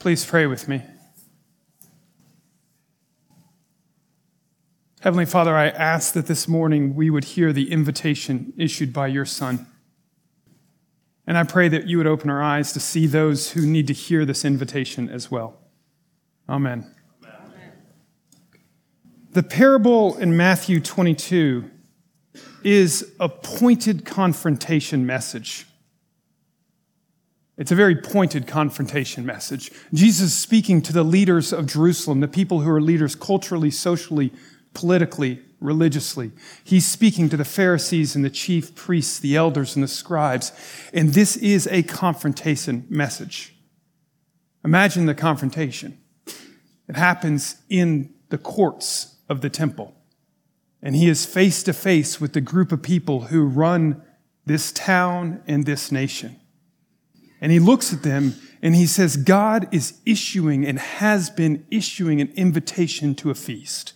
Please pray with me. Heavenly Father, I ask that this morning we would hear the invitation issued by your Son. And I pray that you would open our eyes to see those who need to hear this invitation as well. Amen. Amen. The parable in Matthew 22 is a pointed confrontation message. It's a very pointed confrontation message. Jesus is speaking to the leaders of Jerusalem, the people who are leaders culturally, socially, politically, religiously. He's speaking to the Pharisees and the chief priests, the elders and the scribes. And this is a confrontation message. Imagine the confrontation. It happens in the courts of the temple. And he is face to face with the group of people who run this town and this nation. And he looks at them and he says, God is issuing and has been issuing an invitation to a feast.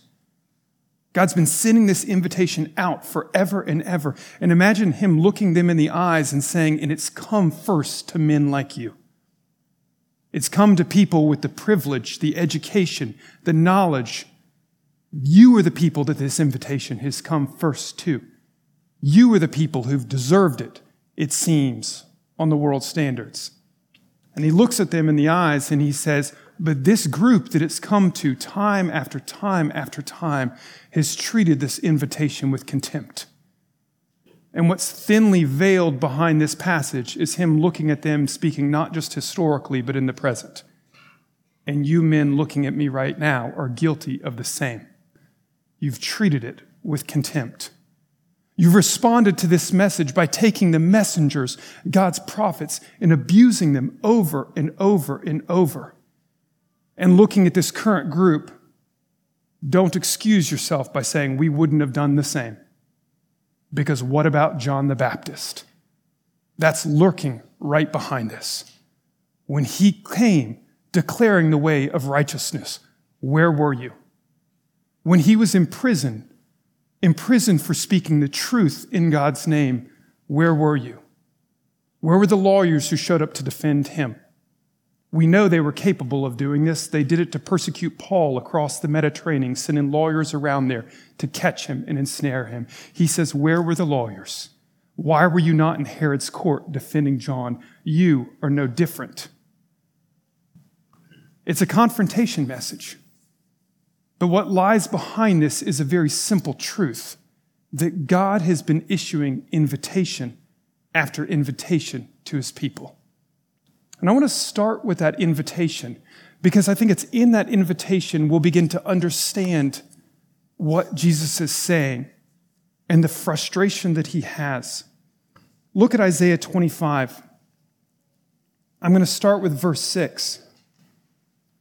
God's been sending this invitation out forever and ever. And imagine him looking them in the eyes and saying, and it's come first to men like you. It's come to people with the privilege, the education, the knowledge. You are the people that this invitation has come first to. You are the people who've deserved it, it seems, on the world standards. And he looks at them in the eyes and he says, But this group that it's come to time after time after time has treated this invitation with contempt. And what's thinly veiled behind this passage is him looking at them, speaking not just historically, but in the present. And you men looking at me right now are guilty of the same. You've treated it with contempt. You've responded to this message by taking the messengers, God's prophets, and abusing them over and over and over. And looking at this current group don't excuse yourself by saying, we wouldn't have done the same. Because what about John the Baptist? That's lurking right behind us. When he came declaring the way of righteousness, where were you? When he was in prison, imprisoned for speaking the truth in God's name, where were you? Where were the lawyers who showed up to defend him? We know they were capable of doing this. They did it to persecute Paul across the Mediterranean, sending lawyers around there to catch him and ensnare him. He says, Where were the lawyers? Why were you not in Herod's court defending John? You are no different. It's a confrontation message. But what lies behind this is a very simple truth that God has been issuing invitation after invitation to his people. And I want to start with that invitation because I think it's in that invitation we'll begin to understand what Jesus is saying and the frustration that he has. Look at Isaiah 25. I'm going to start with verse 6.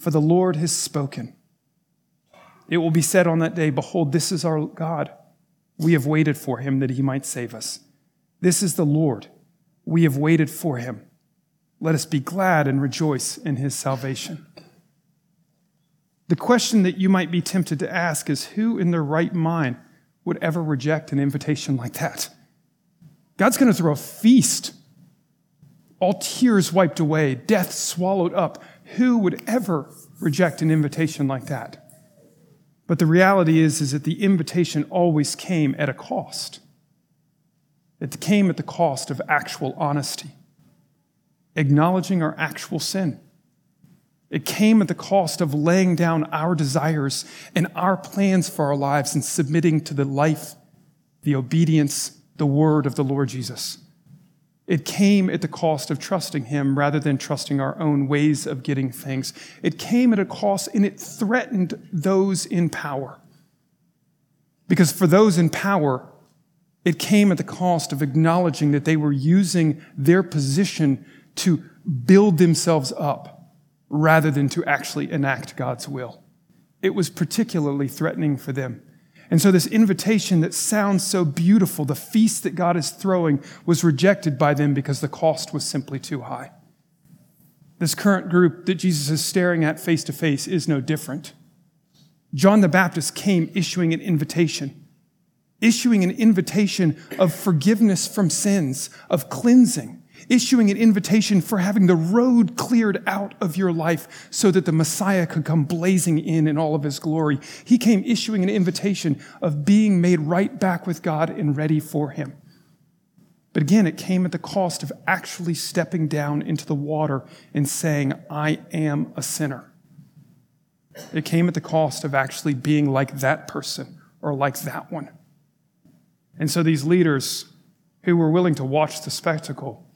For the Lord has spoken. It will be said on that day, Behold, this is our God. We have waited for him that he might save us. This is the Lord. We have waited for him. Let us be glad and rejoice in his salvation. The question that you might be tempted to ask is who in their right mind would ever reject an invitation like that? God's going to throw a feast, all tears wiped away, death swallowed up. Who would ever reject an invitation like that? But the reality is, is that the invitation always came at a cost. It came at the cost of actual honesty acknowledging our actual sin. It came at the cost of laying down our desires and our plans for our lives and submitting to the life, the obedience, the word of the Lord Jesus. It came at the cost of trusting Him rather than trusting our own ways of getting things. It came at a cost and it threatened those in power. Because for those in power, it came at the cost of acknowledging that they were using their position to build themselves up rather than to actually enact God's will. It was particularly threatening for them. And so, this invitation that sounds so beautiful, the feast that God is throwing, was rejected by them because the cost was simply too high. This current group that Jesus is staring at face to face is no different. John the Baptist came issuing an invitation, issuing an invitation of forgiveness from sins, of cleansing, issuing an invitation for having the road cleared out of your life so that the Messiah could come blazing in in all of his glory. He came issuing an invitation of being made right back with God and ready for him. But again, it came at the cost of actually stepping down into the water and saying, I am a sinner. It came at the cost of actually being like that person or like that one. And so these leaders who were willing to watch the spectacle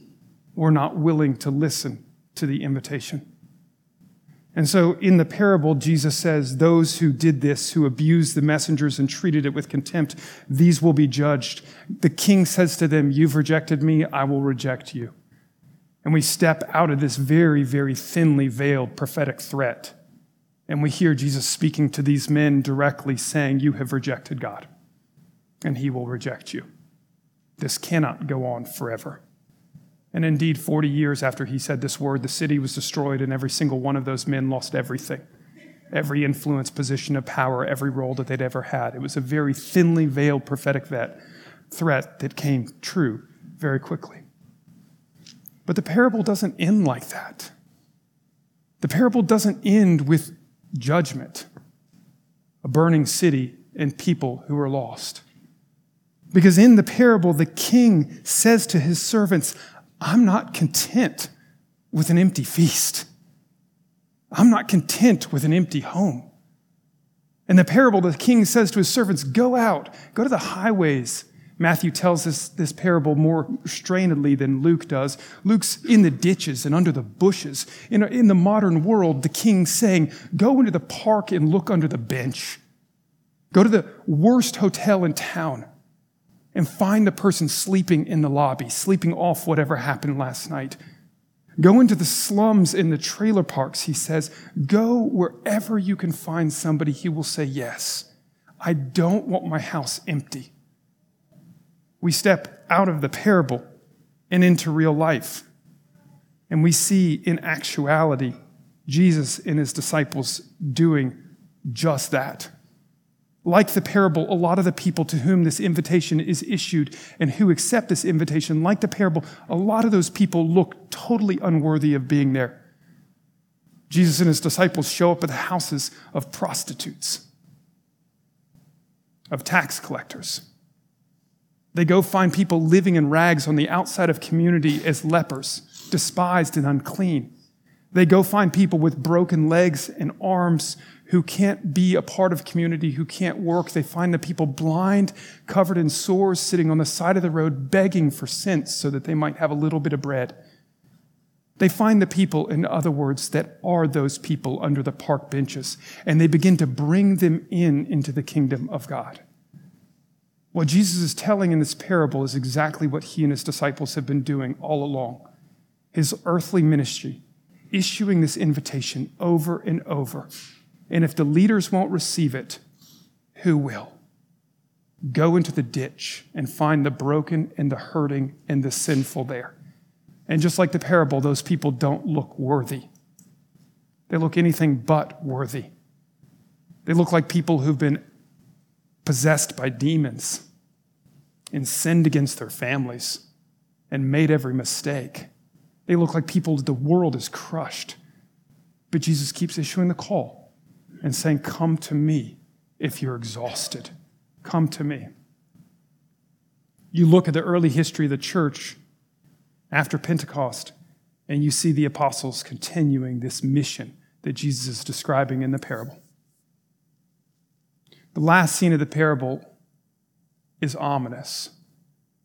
were not willing to listen to the invitation. And so in the parable, Jesus says, Those who did this, who abused the messengers and treated it with contempt, these will be judged. The king says to them, You've rejected me, I will reject you. And we step out of this very, very thinly veiled prophetic threat. And we hear Jesus speaking to these men directly saying, You have rejected God, and he will reject you. This cannot go on forever. And indeed, 40 years after he said this word, the city was destroyed, and every single one of those men lost everything every influence, position of power, every role that they'd ever had. It was a very thinly veiled prophetic threat that came true very quickly. But the parable doesn't end like that. The parable doesn't end with judgment, a burning city, and people who are lost. Because in the parable, the king says to his servants, I'm not content with an empty feast. I'm not content with an empty home. In the parable, the king says to his servants, Go out, go to the highways. Matthew tells us this parable more strainedly than Luke does. Luke's in the ditches and under the bushes. In, in the modern world, the king's saying, Go into the park and look under the bench. Go to the worst hotel in town and find the person sleeping in the lobby, sleeping off whatever happened last night. Go into the slums in the trailer parks, he says. Go wherever you can find somebody, he will say yes. I don't want my house empty. We step out of the parable and into real life. And we see in actuality Jesus and his disciples doing just that. Like the parable, a lot of the people to whom this invitation is issued and who accept this invitation, like the parable, a lot of those people look totally unworthy of being there. Jesus and his disciples show up at the houses of prostitutes, of tax collectors. They go find people living in rags on the outside of community as lepers, despised and unclean. They go find people with broken legs and arms who can't be a part of community, who can't work. They find the people blind, covered in sores, sitting on the side of the road, begging for cents so that they might have a little bit of bread. They find the people, in other words, that are those people under the park benches, and they begin to bring them in into the kingdom of God. What Jesus is telling in this parable is exactly what he and his disciples have been doing all along. His earthly ministry, issuing this invitation over and over and if the leaders won't receive it, who will? Go into the ditch and find the broken and the hurting and the sinful there. And just like the parable, those people don't look worthy. They look anything but worthy. They look like people who've been possessed by demons and sinned against their families and made every mistake. They look like people the world is crushed. But Jesus keeps issuing the call and saying, Come to me if you're exhausted. Come to me. You look at the early history of the church after Pentecost, and you see the apostles continuing this mission that Jesus is describing in the parable. The last scene of the parable is ominous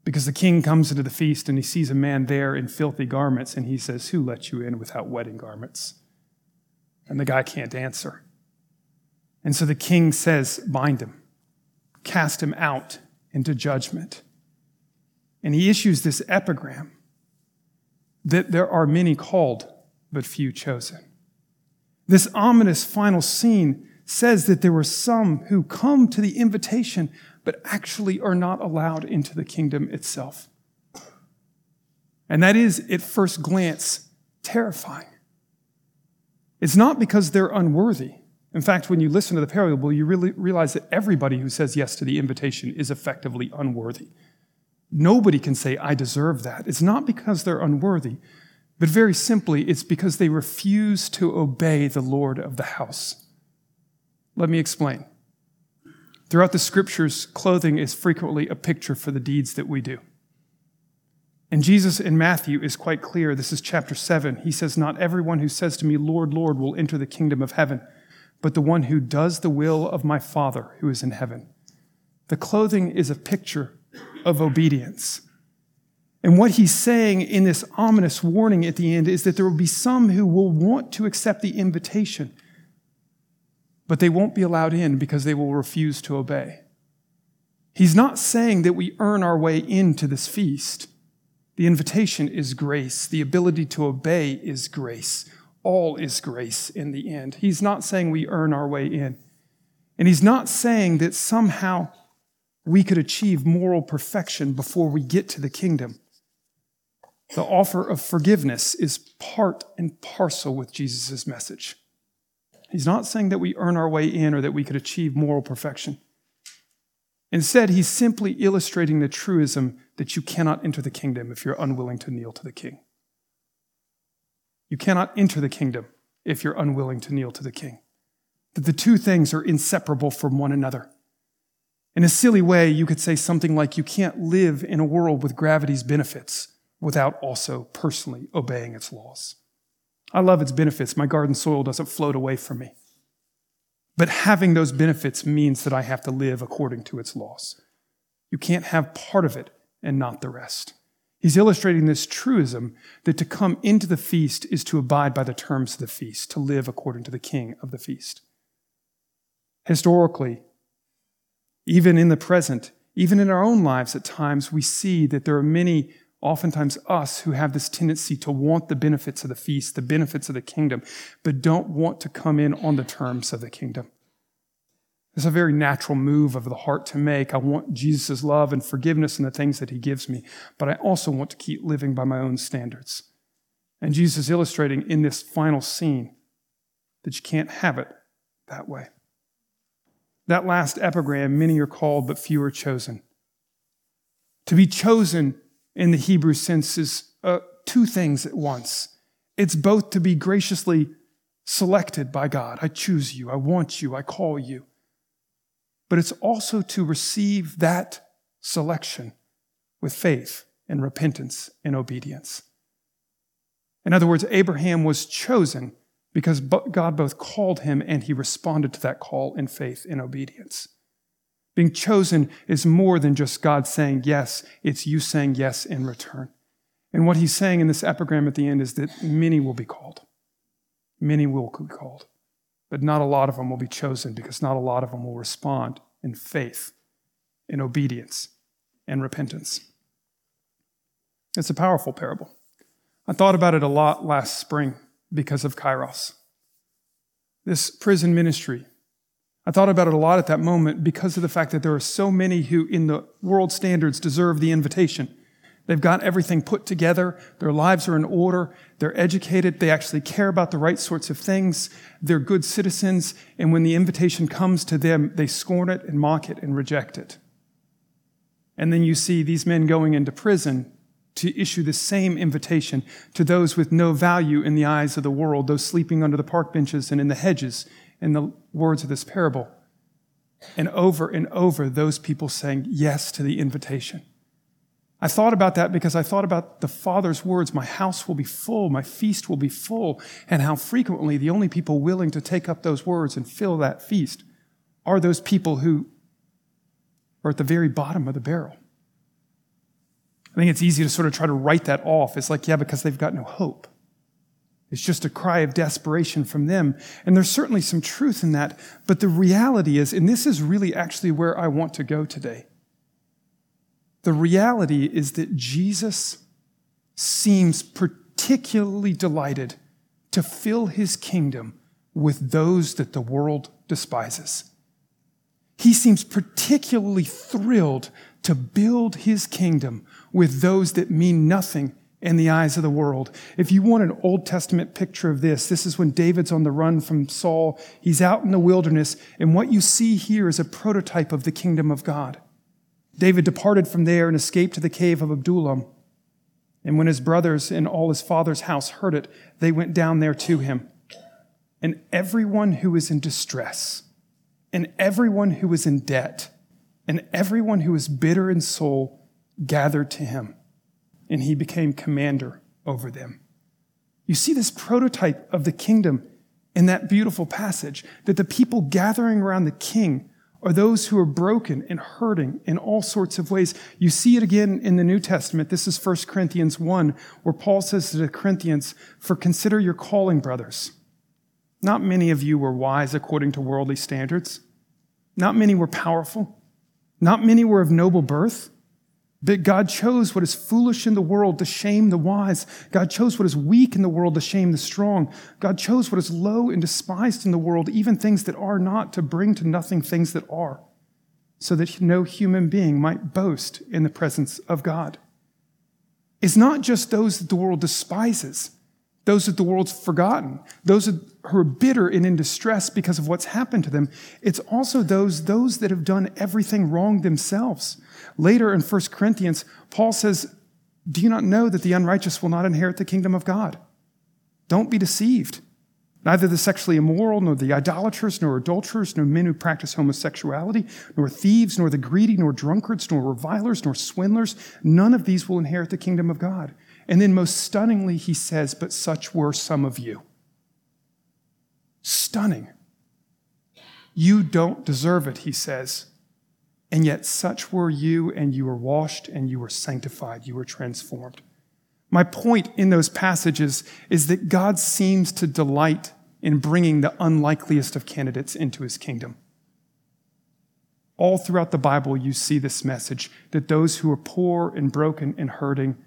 because the king comes into the feast and he sees a man there in filthy garments and he says, Who let you in without wedding garments? And the guy can't answer. And so the king says, Bind him, cast him out into judgment. And he issues this epigram that there are many called, but few chosen. This ominous final scene says that there were some who come to the invitation but actually are not allowed into the kingdom itself. And that is, at first glance, terrifying. It's not because they're unworthy. In fact, when you listen to the parable, you really realize that everybody who says yes to the invitation is effectively unworthy. Nobody can say, I deserve that. It's not because they're unworthy, but very simply, it's because they refuse to obey the Lord of the house. Let me explain. Throughout the scriptures, clothing is frequently a picture for the deeds that we do. And Jesus in Matthew is quite clear. This is chapter 7. He says, Not everyone who says to me, Lord, Lord, will enter the kingdom of heaven, but the one who does the will of my Father who is in heaven. The clothing is a picture of obedience. And what he's saying in this ominous warning at the end is that there will be some who will want to accept the invitation, but they won't be allowed in because they will refuse to obey. He's not saying that we earn our way into this feast. The invitation is grace. The ability to obey is grace. All is grace in the end. He's not saying we earn our way in. And he's not saying that somehow we could achieve moral perfection before we get to the kingdom. The offer of forgiveness is part and parcel with Jesus' message. He's not saying that we earn our way in or that we could achieve moral perfection. Instead, he's simply illustrating the truism that you cannot enter the kingdom if you're unwilling to kneel to the king. You cannot enter the kingdom if you're unwilling to kneel to the king. That the two things are inseparable from one another. In a silly way, you could say something like, You can't live in a world with gravity's benefits without also personally obeying its laws. I love its benefits. My garden soil doesn't float away from me. But having those benefits means that I have to live according to its laws. You can't have part of it and not the rest. He's illustrating this truism that to come into the feast is to abide by the terms of the feast, to live according to the king of the feast. Historically, even in the present, even in our own lives at times, we see that there are many oftentimes us who have this tendency to want the benefits of the feast, the benefits of the kingdom, but don't want to come in on the terms of the kingdom. It's a very natural move of the heart to make. I want Jesus' love and forgiveness and the things that he gives me, but I also want to keep living by my own standards. And Jesus is illustrating in this final scene that you can't have it that way. That last epigram, many are called, but few are chosen. To be chosen in the Hebrew sense is uh, two things at once. It's both to be graciously selected by God. I choose you, I want you, I call you. But it's also to receive that selection with faith and repentance and obedience. In other words, Abraham was chosen because God both called him and he responded to that call in faith and obedience. Being chosen is more than just God saying yes, it's you saying yes in return. And what he's saying in this epigram at the end is that many will be called. Many will be called. But not a lot of them will be chosen because not a lot of them will respond in faith, in obedience, and repentance. It's a powerful parable. I thought about it a lot last spring because of Kairos. This prison ministry I thought about it a lot at that moment because of the fact that there are so many who, in the world standards, deserve the invitation. They've got everything put together. Their lives are in order. They're educated. They actually care about the right sorts of things. They're good citizens. And when the invitation comes to them, they scorn it and mock it and reject it. And then you see these men going into prison to issue the same invitation to those with no value in the eyes of the world, those sleeping under the park benches and in the hedges in the words of this parable. And over and over, those people saying yes to the invitation. I thought about that because I thought about the Father's words, my house will be full, my feast will be full, and how frequently the only people willing to take up those words and fill that feast are those people who are at the very bottom of the barrel. I think it's easy to sort of try to write that off. It's like, yeah, because they've got no hope. It's just a cry of desperation from them. And there's certainly some truth in that. But the reality is, and this is really actually where I want to go today. The reality is that Jesus seems particularly delighted to fill his kingdom with those that the world despises. He seems particularly thrilled to build his kingdom with those that mean nothing in the eyes of the world. If you want an Old Testament picture of this, this is when David's on the run from Saul. He's out in the wilderness, and what you see here is a prototype of the kingdom of God. David departed from there and escaped to the cave of Adullam. And when his brothers and all his father's house heard it, they went down there to him. And everyone who was in distress, and everyone who was in debt, and everyone who was bitter in soul gathered to him, and he became commander over them. You see this prototype of the kingdom in that beautiful passage that the people gathering around the king are those who are broken and hurting in all sorts of ways. You see it again in the New Testament. This is 1 Corinthians 1, where Paul says to the Corinthians, For consider your calling, brothers. Not many of you were wise according to worldly standards. Not many were powerful. Not many were of noble birth. But God chose what is foolish in the world to shame the wise. God chose what is weak in the world to shame the strong. God chose what is low and despised in the world, even things that are not, to bring to nothing things that are, so that no human being might boast in the presence of God. It's not just those that the world despises, those that the world's forgotten, those who are bitter and in distress because of what's happened to them. It's also those, those that have done everything wrong themselves. Later in 1 Corinthians, Paul says, Do you not know that the unrighteous will not inherit the kingdom of God? Don't be deceived. Neither the sexually immoral, nor the idolaters, nor adulterers, nor men who practice homosexuality, nor thieves, nor the greedy, nor drunkards, nor revilers, nor swindlers, none of these will inherit the kingdom of God. And then, most stunningly, he says, But such were some of you. Stunning. You don't deserve it, he says. And yet, such were you, and you were washed, and you were sanctified, you were transformed. My point in those passages is that God seems to delight in bringing the unlikeliest of candidates into his kingdom. All throughout the Bible, you see this message that those who are poor and broken and hurting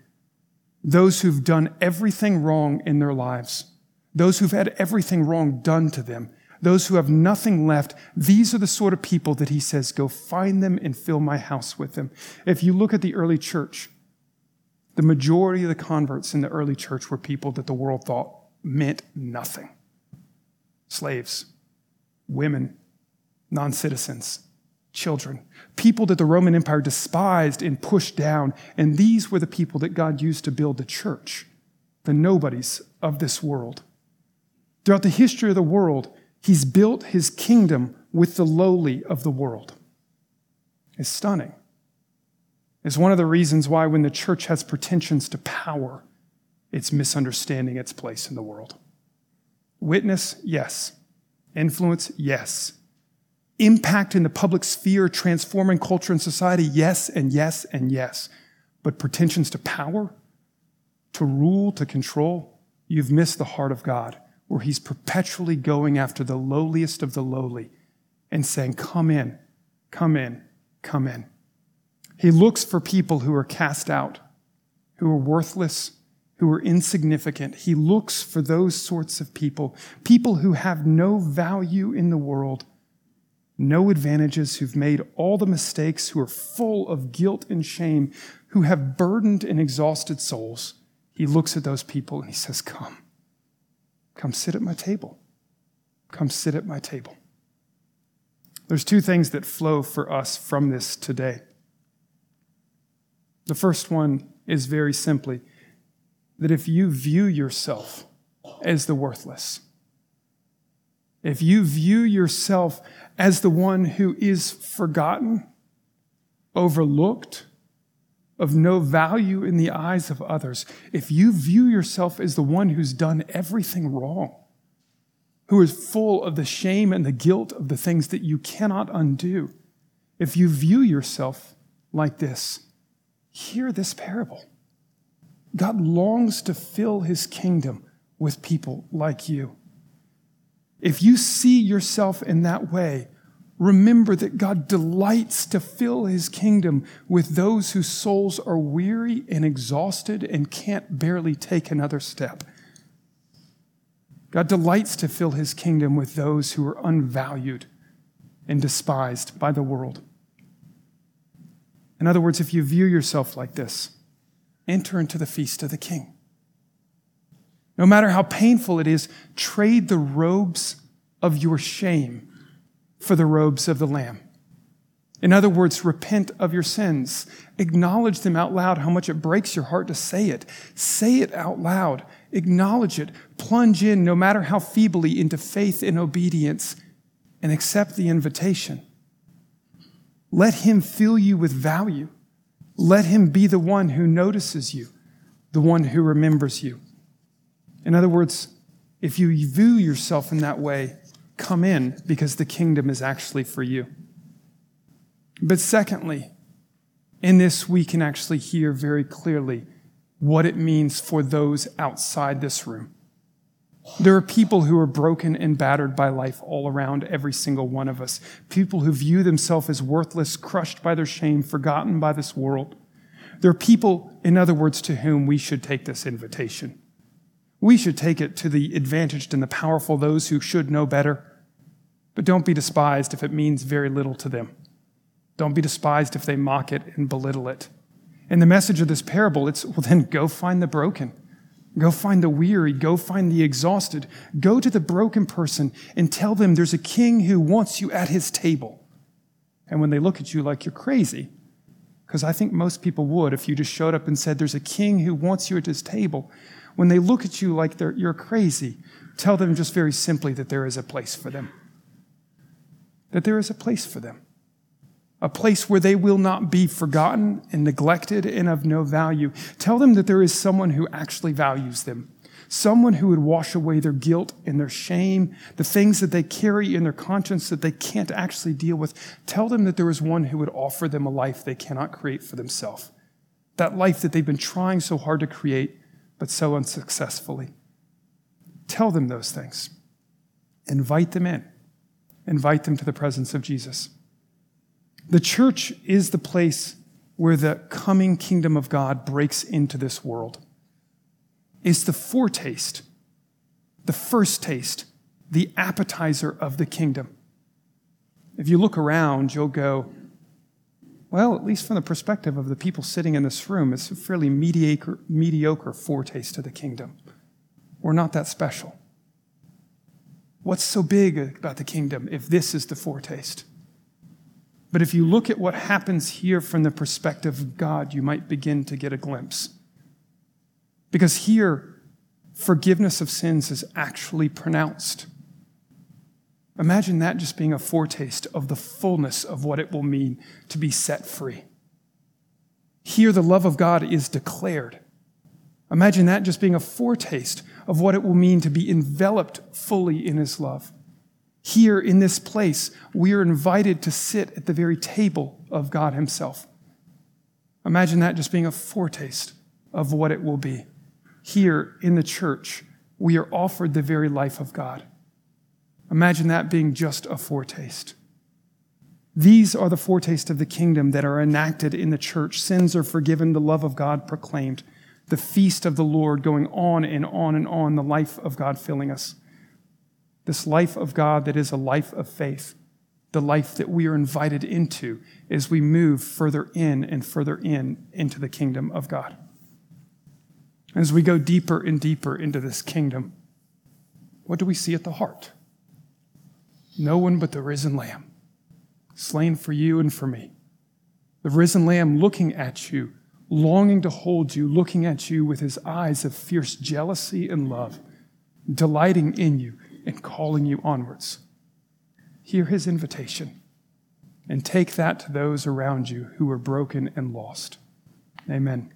those who've done everything wrong in their lives, those who've had everything wrong done to them, those who have nothing left, these are the sort of people that he says, go find them and fill my house with them. If you look at the early church, the majority of the converts in the early church were people that the world thought meant nothing slaves, women, non citizens, children, people that the Roman Empire despised and pushed down. And these were the people that God used to build the church, the nobodies of this world. Throughout the history of the world, he's built his kingdom with the lowly of the world. It's stunning. It's one of the reasons why, when the church has pretensions to power, it's misunderstanding its place in the world. Witness, yes. Influence, yes impact in the public sphere, transforming culture and society? Yes, and yes, and yes. But pretensions to power, to rule, to control, you've missed the heart of God, where He's perpetually going after the lowliest of the lowly and saying, Come in, come in, come in. He looks for people who are cast out, who are worthless, who are insignificant. He looks for those sorts of people, people who have no value in the world no advantages, who've made all the mistakes, who are full of guilt and shame, who have burdened and exhausted souls, he looks at those people and he says, Come, come sit at my table. Come sit at my table. There's two things that flow for us from this today. The first one is very simply that if you view yourself as the worthless, if you view yourself as the one who is forgotten, overlooked, of no value in the eyes of others, if you view yourself as the one who's done everything wrong, who is full of the shame and the guilt of the things that you cannot undo, if you view yourself like this, hear this parable. God longs to fill his kingdom with people like you. If you see yourself in that way, remember that God delights to fill his kingdom with those whose souls are weary and exhausted and can't barely take another step. God delights to fill his kingdom with those who are unvalued and despised by the world. In other words, if you view yourself like this, enter into the feast of the king. No matter how painful it is, trade the robes of your shame for the robes of the Lamb. In other words, repent of your sins. Acknowledge them out loud, how much it breaks your heart to say it. Say it out loud. Acknowledge it. Plunge in, no matter how feebly, into faith and obedience and accept the invitation. Let Him fill you with value. Let Him be the one who notices you, the one who remembers you. In other words, if you view yourself in that way, come in because the kingdom is actually for you. But secondly, in this, we can actually hear very clearly what it means for those outside this room. There are people who are broken and battered by life all around every single one of us. People who view themselves as worthless, crushed by their shame, forgotten by this world. There are people, in other words, to whom we should take this invitation. We should take it to the advantaged and the powerful, those who should know better. But don't be despised if it means very little to them. Don't be despised if they mock it and belittle it. And the message of this parable, it's, well, then go find the broken. Go find the weary. Go find the exhausted. Go to the broken person and tell them there's a king who wants you at his table. And when they look at you like you're crazy, because I think most people would if you just showed up and said, There's a king who wants you at his table. When they look at you like you're crazy, tell them just very simply that there is a place for them. That there is a place for them a place where they will not be forgotten and neglected and of no value. Tell them that there is someone who actually values them, someone who would wash away their guilt and their shame, the things that they carry in their conscience that they can't actually deal with. Tell them that there is one who would offer them a life they cannot create for themselves, that life that they've been trying so hard to create, but so unsuccessfully. Tell them those things. Invite them in. Invite them to the presence of Jesus. The church is the place where the coming kingdom of God breaks into this world. It's the foretaste, the first taste, the appetizer of the kingdom. If you look around, you'll go, well, at least from the perspective of the people sitting in this room, it's a fairly mediocre, mediocre foretaste of the kingdom. We're not that special. What's so big about the kingdom if this is the foretaste? But if you look at what happens here from the perspective of God, you might begin to get a glimpse. Because here, forgiveness of sins is actually pronounced. Imagine that just being a foretaste of the fullness of what it will mean to be set free. Here, the love of God is declared. Imagine that just being a foretaste of what it will mean to be enveloped fully in His love. Here in this place, we are invited to sit at the very table of God Himself. Imagine that just being a foretaste of what it will be. Here in the church, we are offered the very life of God. Imagine that being just a foretaste. These are the foretaste of the kingdom that are enacted in the church. Sins are forgiven, the love of God proclaimed, the feast of the Lord going on and on and on, the life of God filling us this life of God that is a life of faith, the life that we are invited into as we move further in and further in into the kingdom of God. As we go deeper and deeper into this kingdom, what do we see at the heart? No one but the risen Lamb, slain for you and for me. The risen Lamb looking at you, longing to hold you, looking at you with his eyes of fierce jealousy and love, delighting in you and calling you onwards. Hear his invitation and take that to those around you who are broken and lost. Amen.